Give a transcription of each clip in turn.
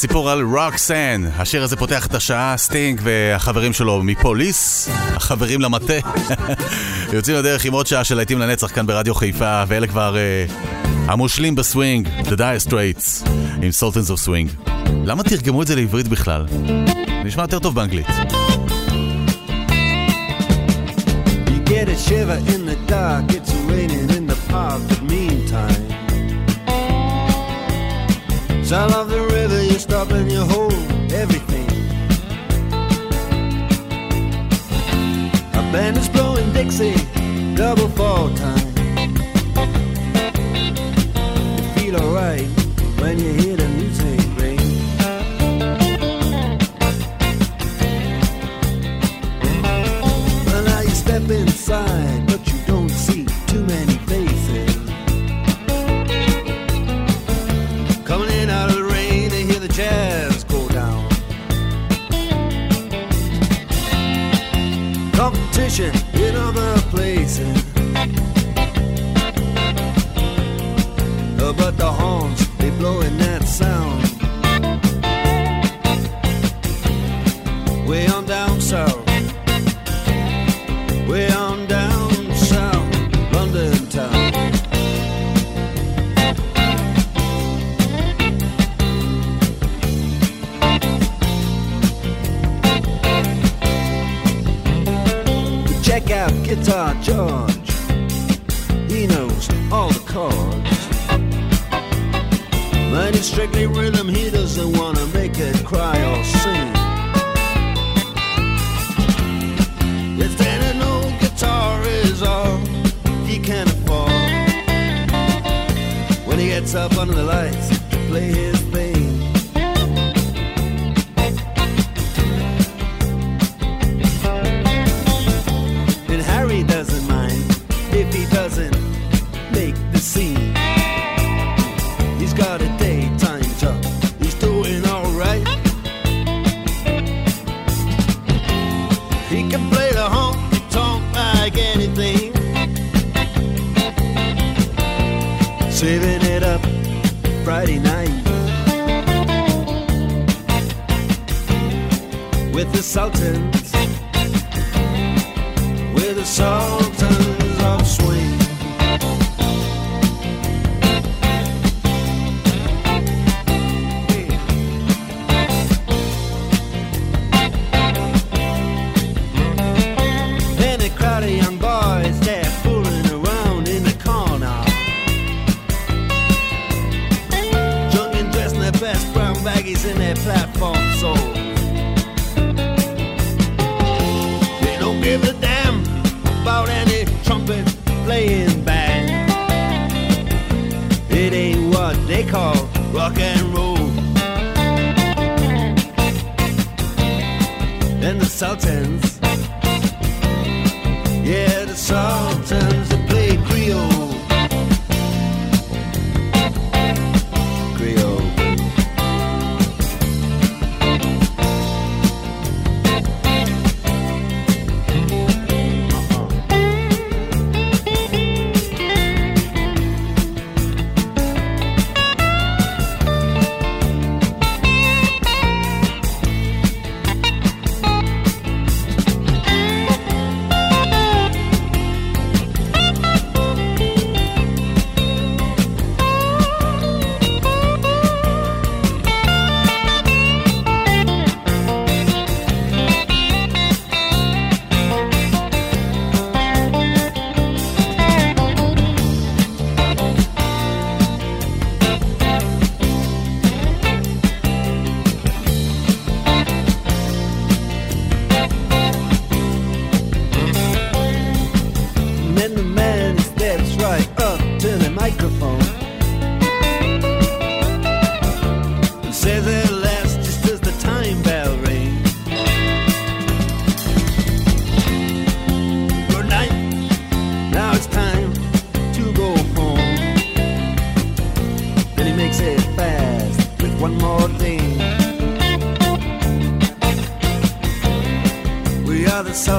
הסיפור על רוקסן. השיר הזה פותח את השעה, סטינק והחברים שלו מפוליס, החברים למטה, יוצאים לדרך עם עוד שעה של להיטים לנצח כאן ברדיו חיפה, ואלה כבר uh, המושלים בסווינג, The Dire Straits, עם סולטנס אוף סווינג. למה תרגמו את זה לעברית בכלל? נשמע יותר טוב באנגלית. get a shiver in the dark, it's raining in the park, but meantime. So I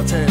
are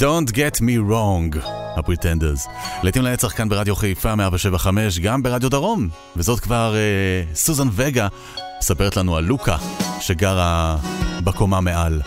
Don't Get Me Wrong, הפריטנדרס. לעתים לנצח כאן ברדיו חיפה 175, גם ברדיו דרום. וזאת כבר אה, סוזן וגה מספרת לנו על לוקה, שגרה בקומה מעל.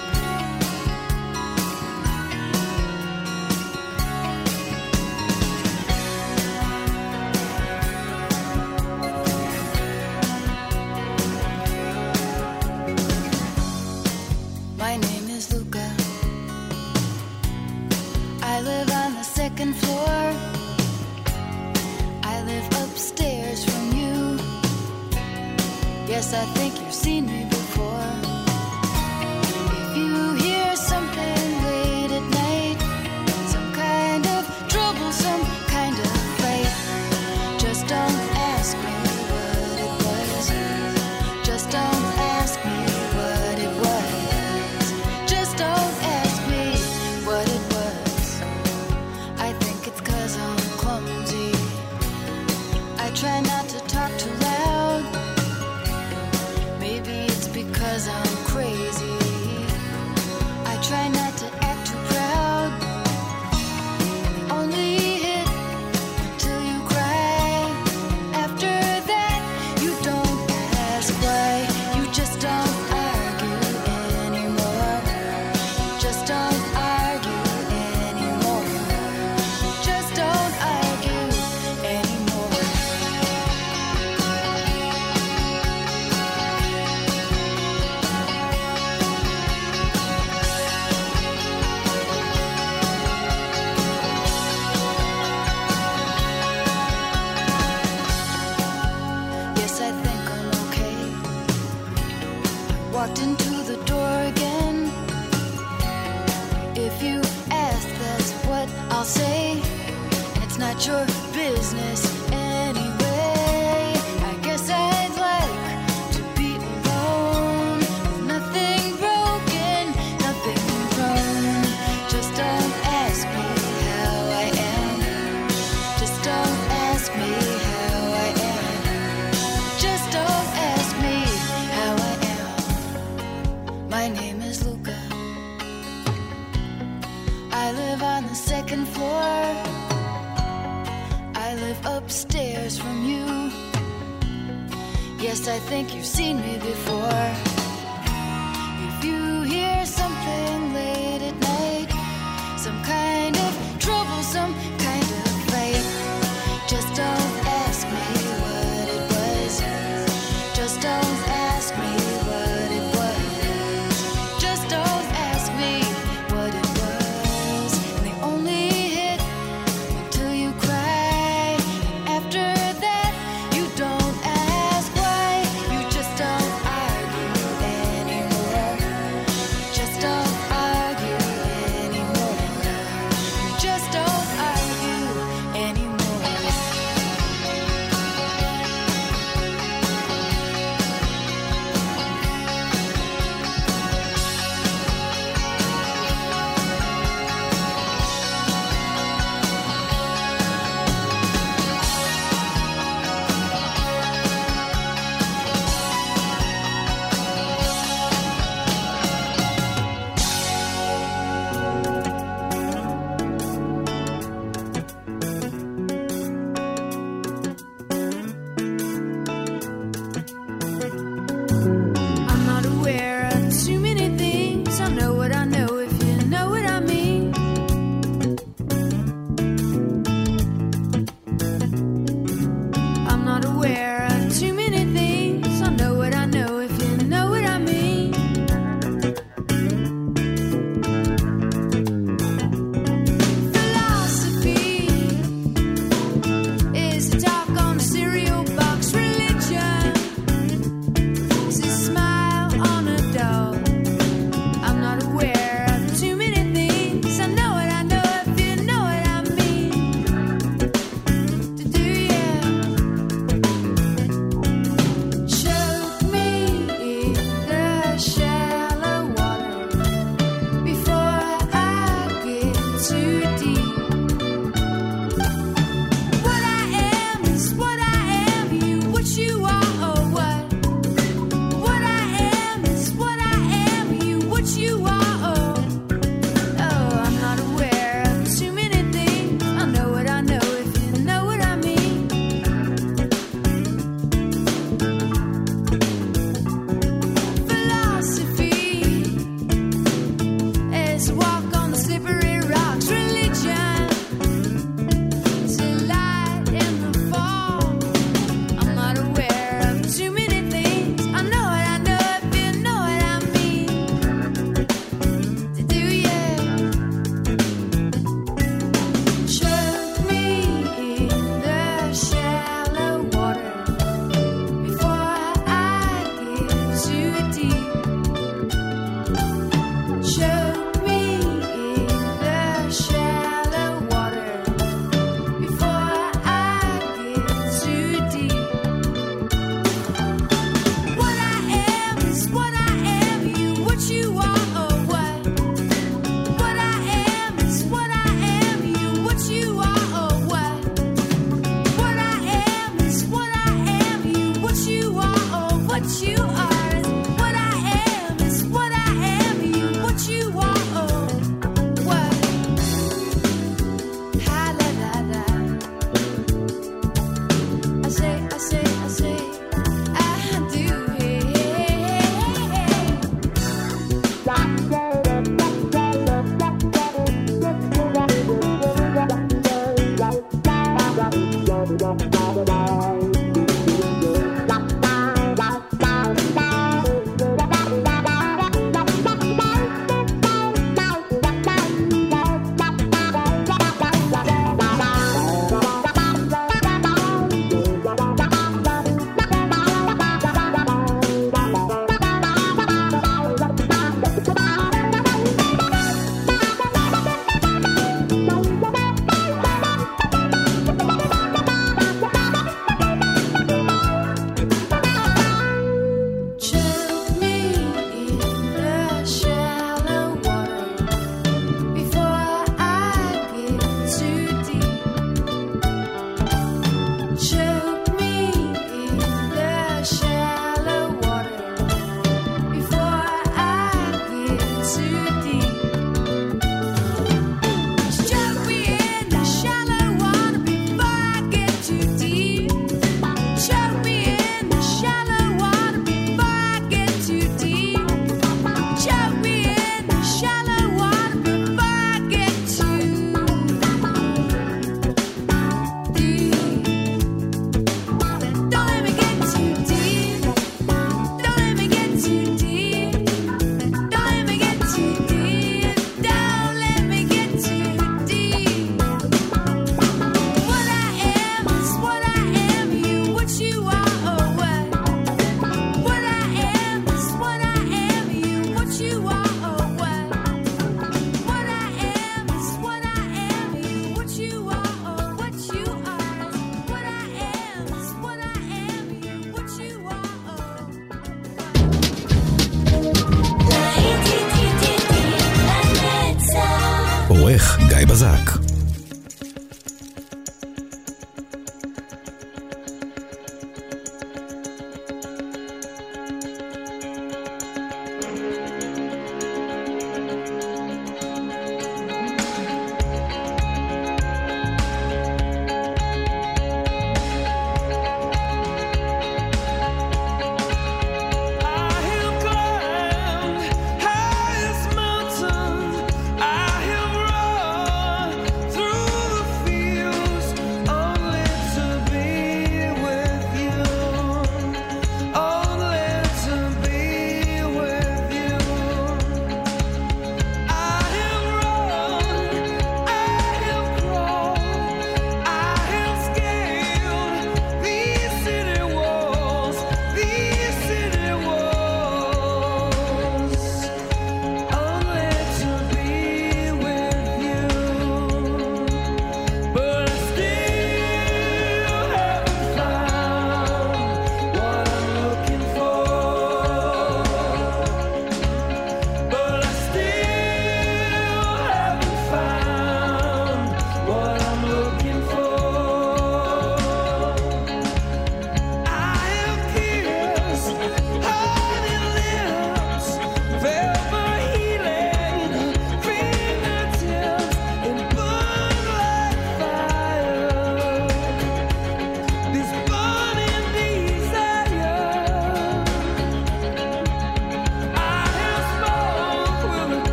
בזק.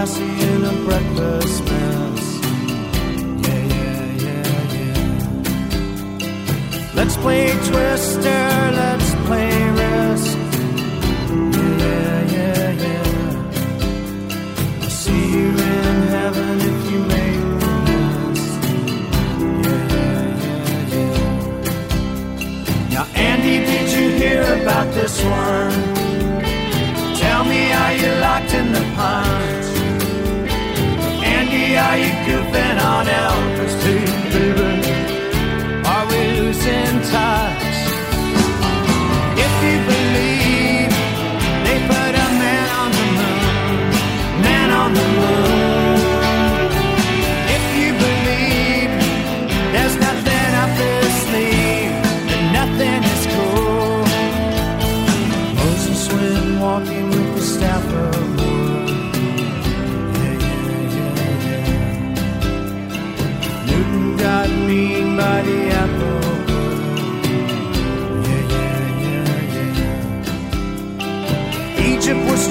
Lassie in a breakfast mess. Yeah, yeah, yeah, yeah. Let's play Twister, let's play Risk. Yeah, yeah, yeah. Yeah. I'll see you in heaven if you make the. Yeah, yeah, yeah, yeah. Now, Andy, did you hear about this one? Tell me, are you locked in the pond? Are you goofing on Elvis too, baby? Are we losing touch?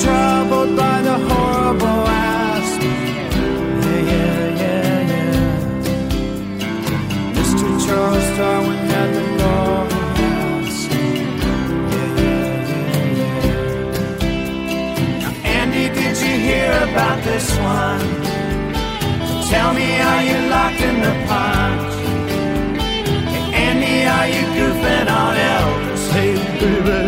Troubled by the horrible asp. Yeah, yeah, yeah, yeah. Mr. Charles Darwin had the golden mask. Yeah, yeah, yeah, yeah. Now, Andy, did you hear about this one? Tell me, are you locked in the pond? Hey, Andy, are you goofing on Elvis? Hey, baby,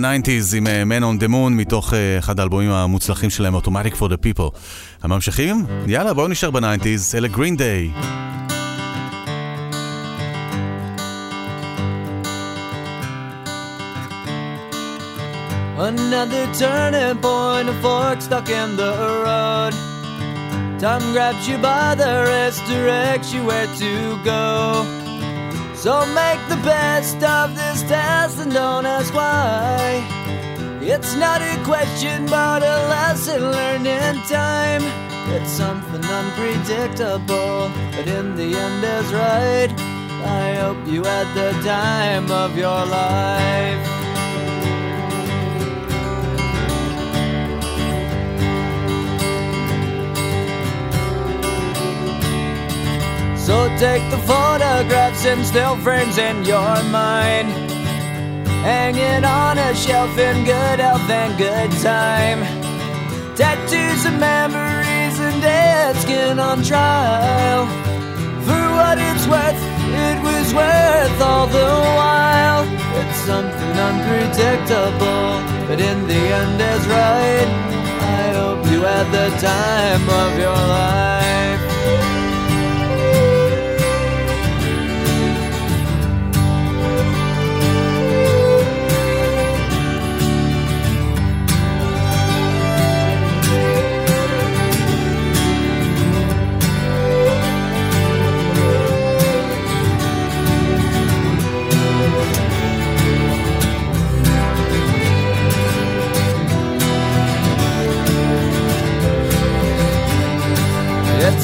מהניינטיז עם אה, Man on the Moon מתוך אה, אחד האלבומים המוצלחים שלהם, Automatic for the People. הממשיכים? יאללה, בואו נשאר בניינטיז, אלה גרין דיי. Another turning point, a fork stuck in the road. Time grabs you by the wrist, directs you where to go. So make the best of this test and don't ask why. It's not a question, but a lesson learned in time. It's something unpredictable, but in the end is right. I hope you had the time of your life. So take the photographs and still frames in your mind. Hanging on a shelf in good health and good time. Tattoos of memories and dead skin on trial. For what it's worth, it was worth all the while. It's something unpredictable, but in the end is right. I hope you had the time of your life.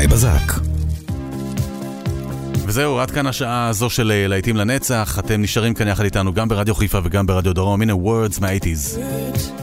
גיא בזק. וזהו, עד כאן השעה הזו של אה, להיטים לנצח. אתם נשארים כאן יחד איתנו גם ברדיו חיפה וגם ברדיו דרום. הנה words מה-80's.